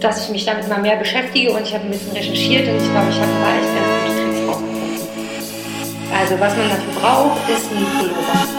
dass ich mich damit mal mehr beschäftige und ich habe ein bisschen recherchiert und ich glaube, ich habe da echt ganz gute Tricks rausgefunden. Also was man dafür braucht, ist ein Pullover.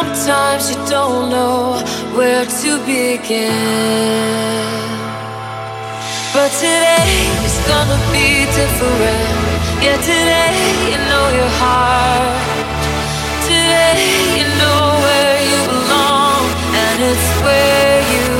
Sometimes you don't know where to begin. But today is gonna be different. Yeah, today you know your heart. Today you know where you belong, and it's where you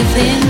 everything